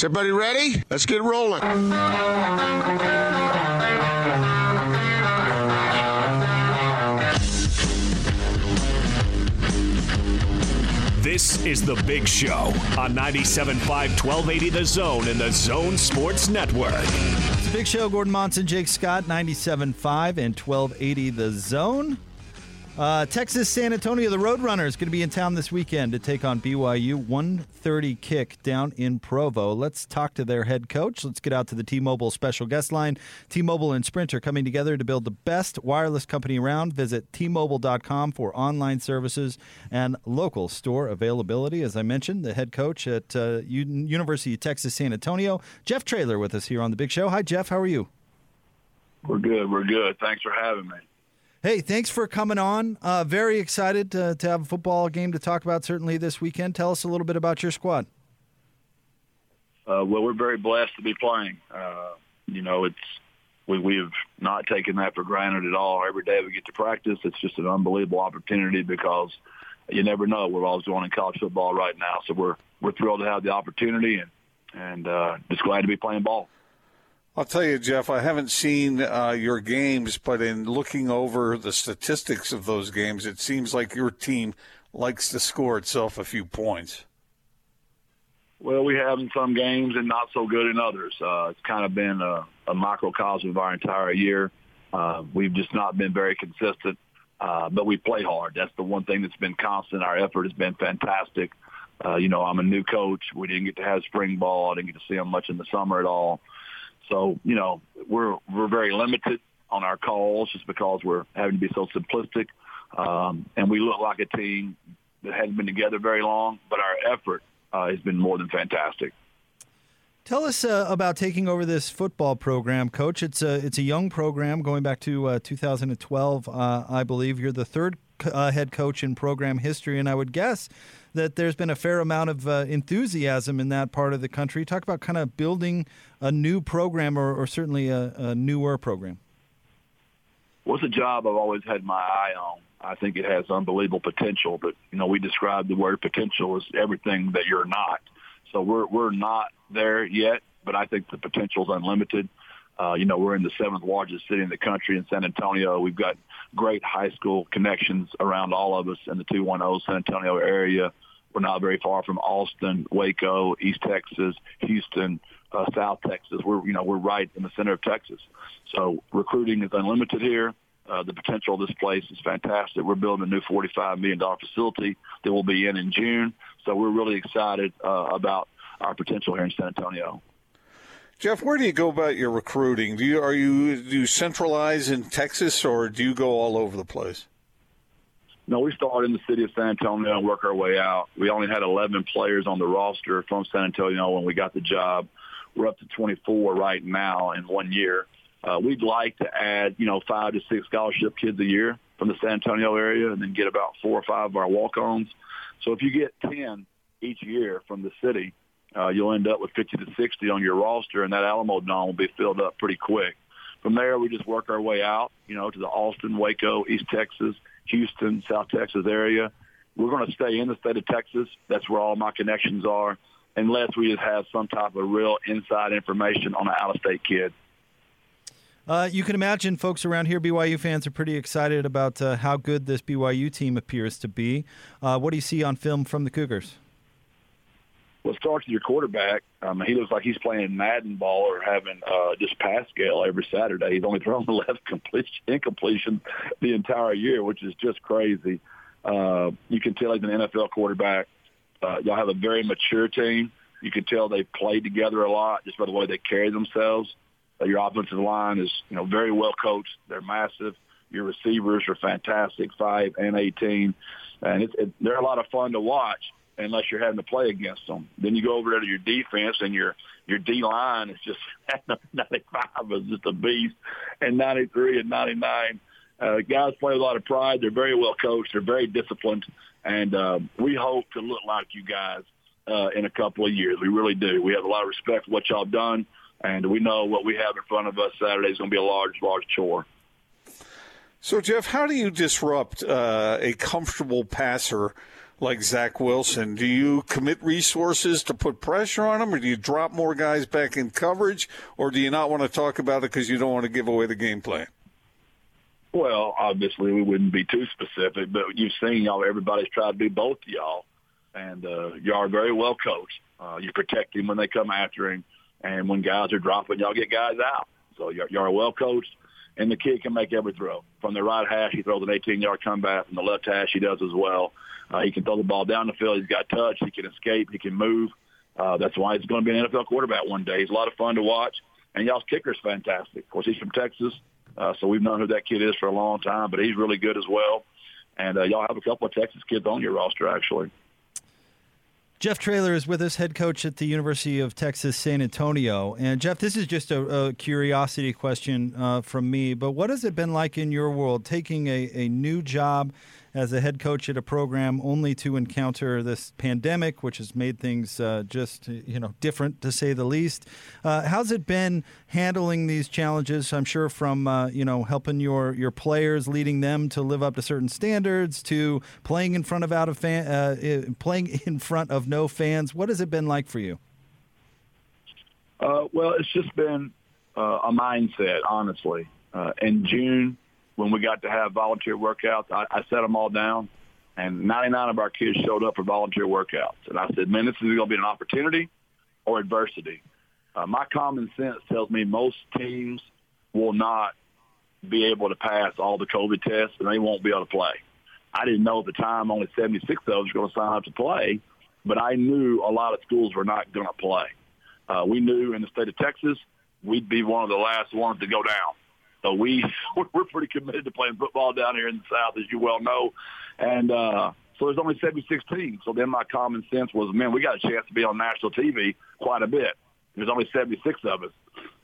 Is everybody ready? Let's get rolling. This is The Big Show on 97.5 1280 The Zone and The Zone Sports Network. It's the Big Show. Gordon Monson, Jake Scott, 97.5 and 1280 The Zone. Uh, Texas San Antonio, the Roadrunners, going to be in town this weekend to take on BYU. 1:30 kick down in Provo. Let's talk to their head coach. Let's get out to the T-Mobile special guest line. T-Mobile and Sprint are coming together to build the best wireless company around. Visit T-Mobile.com for online services and local store availability. As I mentioned, the head coach at uh, University of Texas San Antonio, Jeff Traylor, with us here on the Big Show. Hi, Jeff. How are you? We're good. We're good. Thanks for having me. Hey, thanks for coming on. Uh, very excited to, to, have a football game to talk about certainly this weekend. Tell us a little bit about your squad. Uh, well, we're very blessed to be playing. Uh, you know, it's we we have not taken that for granted at all. Every day we get to practice, it's just an unbelievable opportunity because you never know what all's going in college football right now. So we're we're thrilled to have the opportunity and and uh, just glad to be playing ball. I'll tell you, Jeff, I haven't seen uh, your games, but in looking over the statistics of those games, it seems like your team likes to score itself a few points. Well, we have in some games and not so good in others. Uh, it's kind of been a, a microcosm of our entire year. Uh, we've just not been very consistent, uh, but we play hard. That's the one thing that's been constant. Our effort has been fantastic. Uh, you know, I'm a new coach. We didn't get to have spring ball. I didn't get to see them much in the summer at all. So, you know, we're we're very limited on our calls just because we're having to be so simplistic. Um, and we look like a team that hasn't been together very long, but our effort uh, has been more than fantastic. Tell us uh, about taking over this football program, Coach. It's a it's a young program going back to uh, 2012, uh, I believe. You're the third uh, head coach in program history, and I would guess that there's been a fair amount of uh, enthusiasm in that part of the country. Talk about kind of building a new program or, or certainly a, a newer program. Well, a job I've always had my eye on. I think it has unbelievable potential, but you know we describe the word potential as everything that you're not. So we're we're not there yet, but I think the potential is unlimited. Uh, you know, we're in the seventh largest city in the country in San Antonio. We've got great high school connections around all of us in the 210 San Antonio area. We're not very far from Austin, Waco, East Texas, Houston, uh, South Texas. We're, you know, we're right in the center of Texas. So recruiting is unlimited here. Uh, the potential of this place is fantastic. We're building a new $45 million facility that will be in in June. So we're really excited uh, about our potential here in San Antonio. Jeff, where do you go about your recruiting? Do you are you do you centralize in Texas or do you go all over the place? No, we start in the city of San Antonio and work our way out. We only had 11 players on the roster from San Antonio when we got the job. We're up to 24 right now in one year. Uh, we'd like to add, you know, five to six scholarship kids a year from the San Antonio area and then get about four or five of our walk-ons. So if you get 10 each year from the city, uh, you'll end up with 50 to 60 on your roster, and that Alamodome will be filled up pretty quick. From there, we just work our way out, you know, to the Austin, Waco, East Texas, Houston, South Texas area. We're going to stay in the state of Texas. That's where all my connections are, unless we just have some type of real inside information on an out-of-state kid. Uh, you can imagine folks around here, BYU fans, are pretty excited about uh, how good this BYU team appears to be. Uh, what do you see on film from the Cougars? It starts with your quarterback. Um, he looks like he's playing Madden ball or having uh, just pass scale every Saturday. He's only thrown 11 completion, incompletion the entire year, which is just crazy. Uh, you can tell he's an NFL quarterback. Uh, y'all have a very mature team. You can tell they've played together a lot just by the way they carry themselves. Uh, your offensive line is, you know, very well coached. They're massive. Your receivers are fantastic, five and 18. And it's, it, they're a lot of fun to watch unless you're having to play against them. Then you go over there to your defense, and your your D line is just 95 is just a beast, and 93 and 99. Uh, guys play with a lot of pride. They're very well coached. They're very disciplined, and uh, we hope to look like you guys uh, in a couple of years. We really do. We have a lot of respect for what y'all have done, and we know what we have in front of us Saturday is going to be a large, large chore. So, Jeff, how do you disrupt uh, a comfortable passer like Zach Wilson, do you commit resources to put pressure on him, or do you drop more guys back in coverage, or do you not want to talk about it because you don't want to give away the game plan? Well, obviously we wouldn't be too specific, but you've seen y'all. Everybody's tried to do both y'all, and uh, y'all are very well coached. Uh, you protect him when they come after him, and when guys are dropping, y'all get guys out. So y'all, y'all are well coached, and the kid can make every throw. From the right hash, he throws an 18-yard comeback. From the left hash, he does as well. Uh, he can throw the ball down the field. He's got touch. He can escape. He can move. Uh, that's why he's going to be an NFL quarterback one day. He's a lot of fun to watch, and y'all's kicker's fantastic. Of course, he's from Texas. Uh, so we've known who that kid is for a long time, but he's really good as well. And uh, y'all have a couple of Texas kids on your roster, actually. Jeff Traylor is with us, head coach at the University of Texas San Antonio. And Jeff, this is just a, a curiosity question uh, from me, but what has it been like in your world taking a, a new job as a head coach at a program only to encounter this pandemic, which has made things uh, just you know different to say the least. Uh, how's it been handling these challenges? I'm sure from uh, you know helping your your players, leading them to live up to certain standards, to playing in front of out of fan, uh, playing in front of no fans. What has it been like for you? Uh, well, it's just been uh, a mindset, honestly. in June, when we got to have volunteer workouts, I, I set them all down, and 99 of our kids showed up for volunteer workouts. And I said, man, this is going to be an opportunity or adversity. Uh, my common sense tells me most teams will not be able to pass all the COVID tests, and they won't be able to play. I didn't know at the time only 76 of those were going to sign up to play, but I knew a lot of schools were not going to play. Uh, we knew in the state of Texas we'd be one of the last ones to go down. So we we're pretty committed to playing football down here in the South, as you well know. And uh, so there's only 76 teams. So then my common sense was, man, we got a chance to be on national TV quite a bit. There's only 76 of us.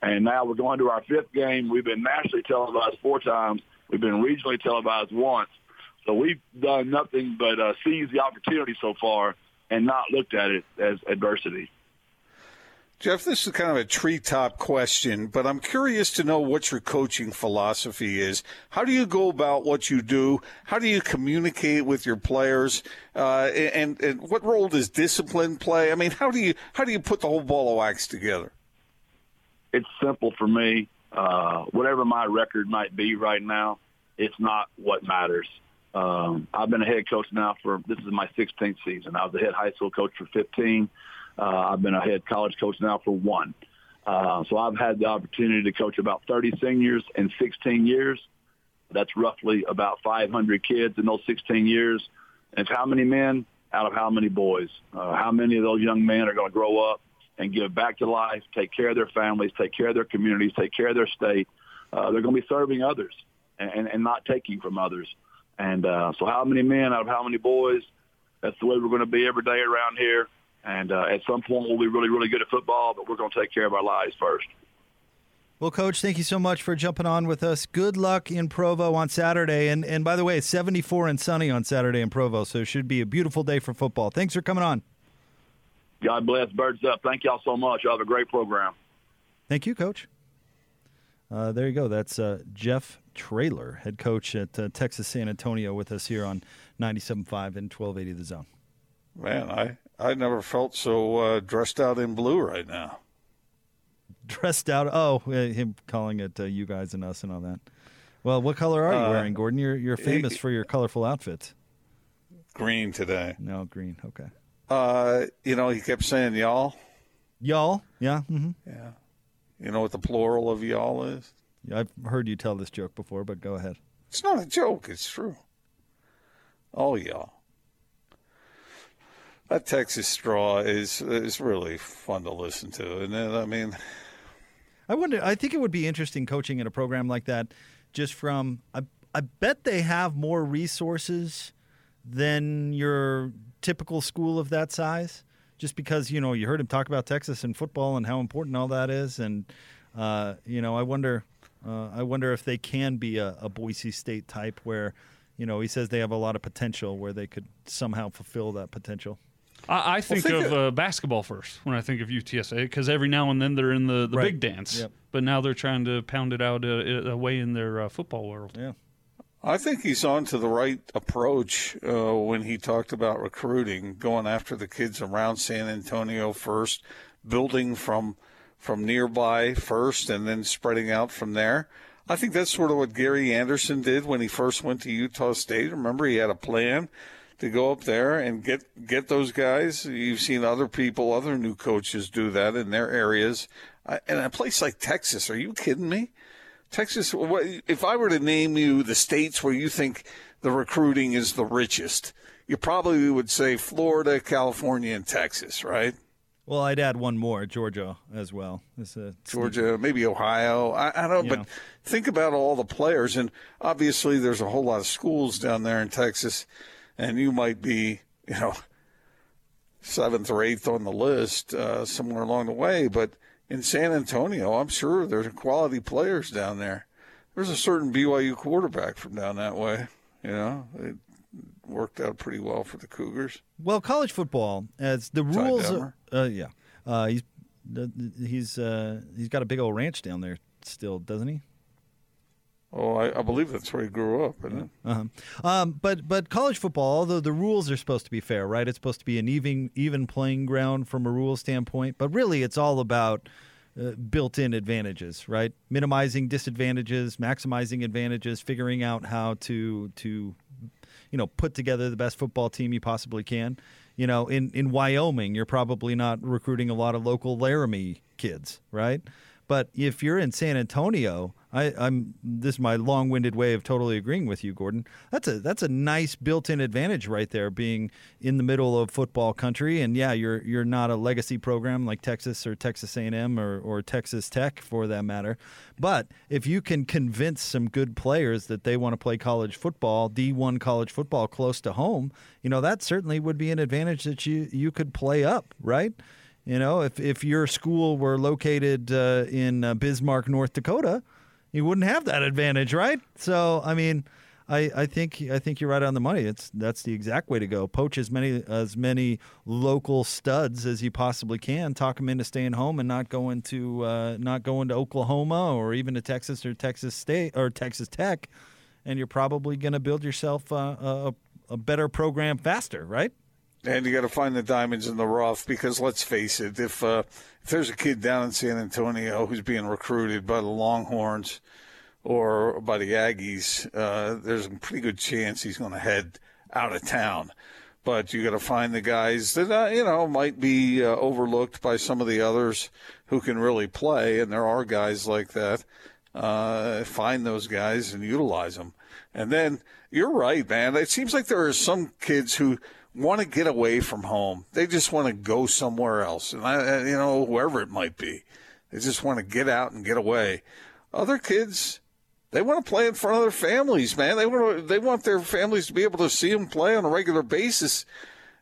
And now we're going to our fifth game. We've been nationally televised four times. We've been regionally televised once. So we've done nothing but uh, seize the opportunity so far and not looked at it as adversity. Jeff, this is kind of a treetop question, but I'm curious to know what your coaching philosophy is. How do you go about what you do? How do you communicate with your players? Uh, and, and what role does discipline play? I mean, how do you how do you put the whole ball of wax together? It's simple for me. Uh, whatever my record might be right now, it's not what matters. Um, I've been a head coach now for this is my 16th season. I was a head high school coach for 15. Uh, I've been a head college coach now for one. Uh, so I've had the opportunity to coach about 30 seniors in 16 years. That's roughly about 500 kids in those 16 years. And it's how many men out of how many boys? Uh, how many of those young men are going to grow up and give back to life, take care of their families, take care of their communities, take care of their state? Uh, they're going to be serving others and, and not taking from others. And uh, so how many men out of how many boys? That's the way we're going to be every day around here. And uh, at some point, we'll be really, really good at football, but we're going to take care of our lives first. Well, Coach, thank you so much for jumping on with us. Good luck in Provo on Saturday. And, and by the way, it's 74 and sunny on Saturday in Provo, so it should be a beautiful day for football. Thanks for coming on. God bless. Birds up. Thank y'all so much. Y'all have a great program. Thank you, Coach. Uh, there you go. That's uh, Jeff Traylor, head coach at uh, Texas San Antonio, with us here on 97.5 and 1280 The Zone. Man, I I never felt so uh, dressed out in blue right now. Dressed out? Oh, him calling it uh, you guys and us and all that. Well, what color are you uh, wearing, Gordon? You're you're famous for your colorful outfits. Green today. No, green. Okay. Uh, you know, he kept saying y'all. Y'all, yeah. Mm-hmm. Yeah. You know what the plural of y'all is? Yeah, I've heard you tell this joke before, but go ahead. It's not a joke. It's true. All y'all that Texas Straw is is really fun to listen to, and I mean, I wonder. I think it would be interesting coaching in a program like that, just from. I I bet they have more resources than your typical school of that size. Just because you know you heard him talk about Texas and football and how important all that is, and uh, you know I wonder. Uh, I wonder if they can be a, a Boise State type where, you know, he says they have a lot of potential where they could somehow fulfill that potential. I, I think, well, think, of uh, basketball first when I think of UTSA because every now and then they're in the, the right. big dance, yep. but now they're trying to pound it out uh, away in their uh, football world. Yeah. I think he's on to the right approach uh, when he talked about recruiting, going after the kids around San Antonio first, building from from nearby first, and then spreading out from there. I think that's sort of what Gary Anderson did when he first went to Utah State. Remember, he had a plan to go up there and get get those guys. You've seen other people, other new coaches do that in their areas. And a place like Texas, are you kidding me? Texas, if I were to name you the states where you think the recruiting is the richest, you probably would say Florida, California, and Texas, right? Well, I'd add one more, Georgia as well. A, Georgia, maybe Ohio. I, I don't know, but know. think about all the players, and obviously there's a whole lot of schools down there in Texas, and you might be, you know, seventh or eighth on the list uh, somewhere along the way, but in San Antonio, I'm sure there's quality players down there. There's a certain BYU quarterback from down that way. You know, it worked out pretty well for the Cougars. Well, college football, as the rules, are, uh, yeah, uh, he's he's uh, he's got a big old ranch down there still, doesn't he? Oh, I, I, believe that's where he grew up. Uh-huh. Um, but but college football, although the rules are supposed to be fair, right? It's supposed to be an even even playing ground from a rule standpoint. But really, it's all about uh, built-in advantages, right? Minimizing disadvantages, maximizing advantages, figuring out how to to you know put together the best football team you possibly can. You know, in in Wyoming, you're probably not recruiting a lot of local Laramie kids, right? But if you're in San Antonio, I, am this is my long-winded way of totally agreeing with you, Gordon. That's a that's a nice built-in advantage right there, being in the middle of football country. And yeah, you're you're not a legacy program like Texas or Texas A&M or, or Texas Tech for that matter. But if you can convince some good players that they want to play college football, D1 college football close to home, you know that certainly would be an advantage that you you could play up, right? You know, if if your school were located uh, in uh, Bismarck, North Dakota, you wouldn't have that advantage, right? So, I mean, I, I think I think you're right on the money. It's that's the exact way to go. Poach as many as many local studs as you possibly can. Talk them into staying home and not going to uh, not going to Oklahoma or even to Texas or Texas State or Texas Tech, and you're probably going to build yourself a, a better program faster, right? And you got to find the diamonds in the rough because let's face it, if uh, if there's a kid down in San Antonio who's being recruited by the Longhorns or by the Aggies, uh, there's a pretty good chance he's going to head out of town. But you got to find the guys that uh, you know might be uh, overlooked by some of the others who can really play, and there are guys like that. Uh, find those guys and utilize them. And then you're right, man. It seems like there are some kids who want to get away from home. They just want to go somewhere else, and I, you know, wherever it might be, they just want to get out and get away. Other kids, they want to play in front of their families, man. They want to, they want their families to be able to see them play on a regular basis.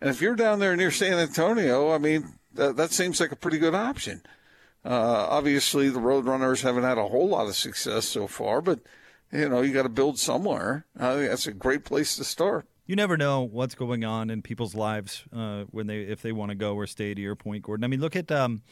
And if you're down there near San Antonio, I mean, that, that seems like a pretty good option. Uh, obviously, the Roadrunners haven't had a whole lot of success so far, but you know, you got to build somewhere. I think that's a great place to start you never know what's going on in people's lives uh, when they if they want to go or stay to your point, Gordon. I mean, look at um,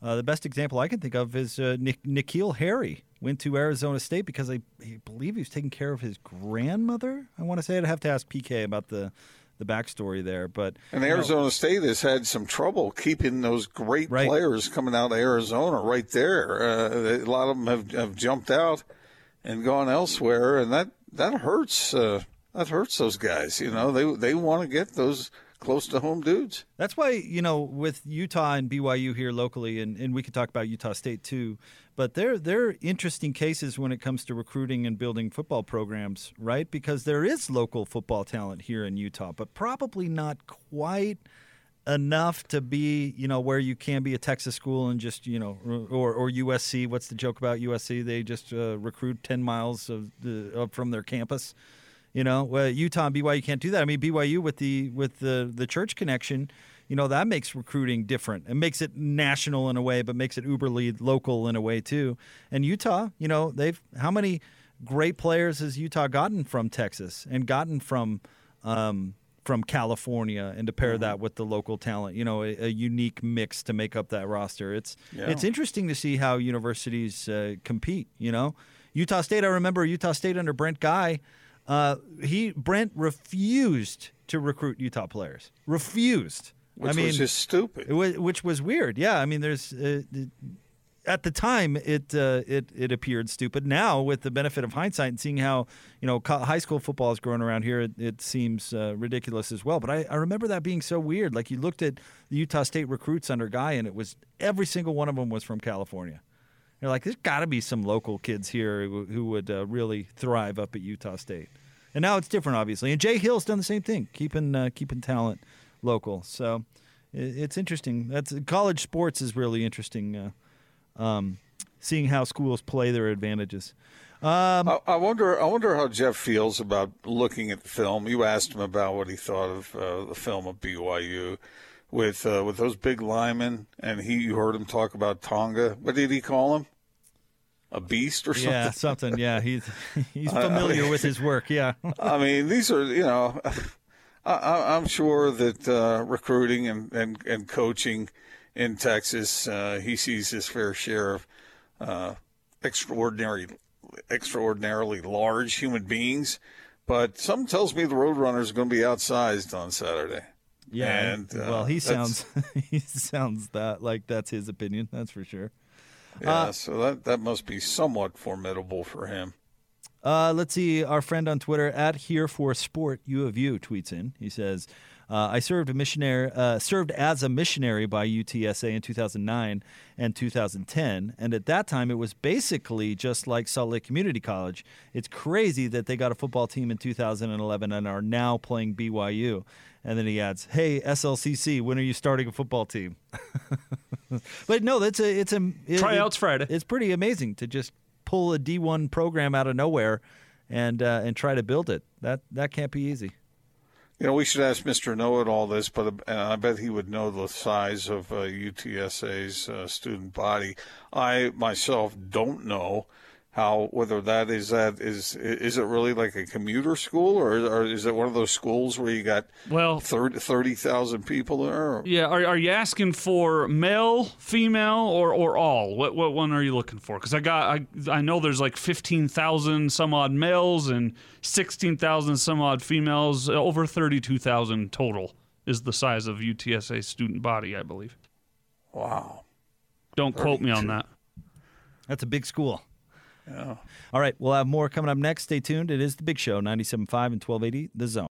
uh, the best example I can think of is uh, Nick, N'Keal Harry went to Arizona State because I, I, believe he was taking care of his grandmother. I want to say I'd have to ask PK about the the backstory there, but and Arizona know, State has had some trouble keeping those great right. players coming out of Arizona right there. Uh, a lot of them have, have jumped out and gone elsewhere, and that that hurts uh, that hurts those guys. You know, they they want to get those close to home dudes. That's why, you know, with Utah and BYU here locally, and, and we could talk about Utah State too, but they're, they're interesting cases when it comes to recruiting and building football programs, right? Because there is local football talent here in Utah, but probably not quite enough to be, you know, where you can be a Texas school and just, you know, or, or USC. What's the joke about USC? They just uh, recruit 10 miles of the, from their campus. You know, well, Utah and BYU can't do that. I mean, BYU with the with the the church connection, you know, that makes recruiting different. It makes it national in a way, but makes it uberly local in a way too. And Utah, you know, they've how many great players has Utah gotten from Texas and gotten from um, from California, and to pair mm-hmm. that with the local talent, you know, a, a, unique mix to make up that roster. It's yeah. it's interesting to see how universities uh, compete. You know, Utah State. I remember Utah State under Brent Guy Uh, he Brent refused to recruit Utah players. Refused. Which I mean, was just stupid. was, which was weird. Yeah, I mean, there's uh, at the time it uh, it it appeared stupid. Now, with the benefit of hindsight and seeing how you know high school football has grown around here, it, it seems uh, ridiculous as well. But I, I remember that being so weird. Like you looked at the Utah State recruits under Guy, and it was every single one of them was from California. You're like, there's got to be some local kids here who, would uh, really thrive up at Utah State. And now it's different, obviously. And Jay Hill's done the same thing, keeping uh, keeping talent local. So it, it's interesting. That's college sports is really interesting. Uh, um, seeing how schools play their advantages. Um, I, I wonder. I wonder how Jeff feels about looking at the film. You asked him about what he thought of uh, the film of BYU with uh, with those big linemen, and he. You heard him talk about Tonga. What did he call him? A beast or something? yeah, something. Yeah, he's he's familiar with his work. Yeah. I mean, these are you know, I, I'm sure that uh, recruiting and, and, and coaching in Texas, uh, he sees his fair share of uh, extraordinary, extraordinarily large human beings. But something tells me the Roadrunners are going to be outsized on Saturday. Yeah. And, uh, well, he sounds he sounds that like that's his opinion. That's for sure. Yeah, so that that must be somewhat formidable for him. Uh, let's see. Our friend on Twitter at Here for Sport U of U tweets in. He says, uh, "I served a missionary, uh, served as a missionary by UTSA in 2009 and 2010, and at that time it was basically just like Salt Lake Community College. It's crazy that they got a football team in 2011 and are now playing BYU." And then he adds, "Hey SLCC, when are you starting a football team?" but no, that's a it's a it- Tryouts it- Friday. It's pretty amazing to just pull a D1 program out of nowhere and uh, and try to build it. That that can't be easy. You know, we should ask Mr. Know It All this, but uh, I bet he would know the size of uh, UTSA's uh, student body. I myself don't know how whether that is that is is it really like a commuter school or, or is it one of those schools where you got Well, 30 30,000 people there? yeah. Are, are you asking for male, female, or or all? What what one are you looking for? Because I got I I know there's like fifteen thousand some odd males and sixteen thousand some odd females. Over thirty two thousand total is the size of UTSA student body, I believe. Wow. Don't quote me on that. That's a big school. All right, we'll have more coming up next. Stay tuned. It is the Big Show, 97.5 and 1280, The Zone.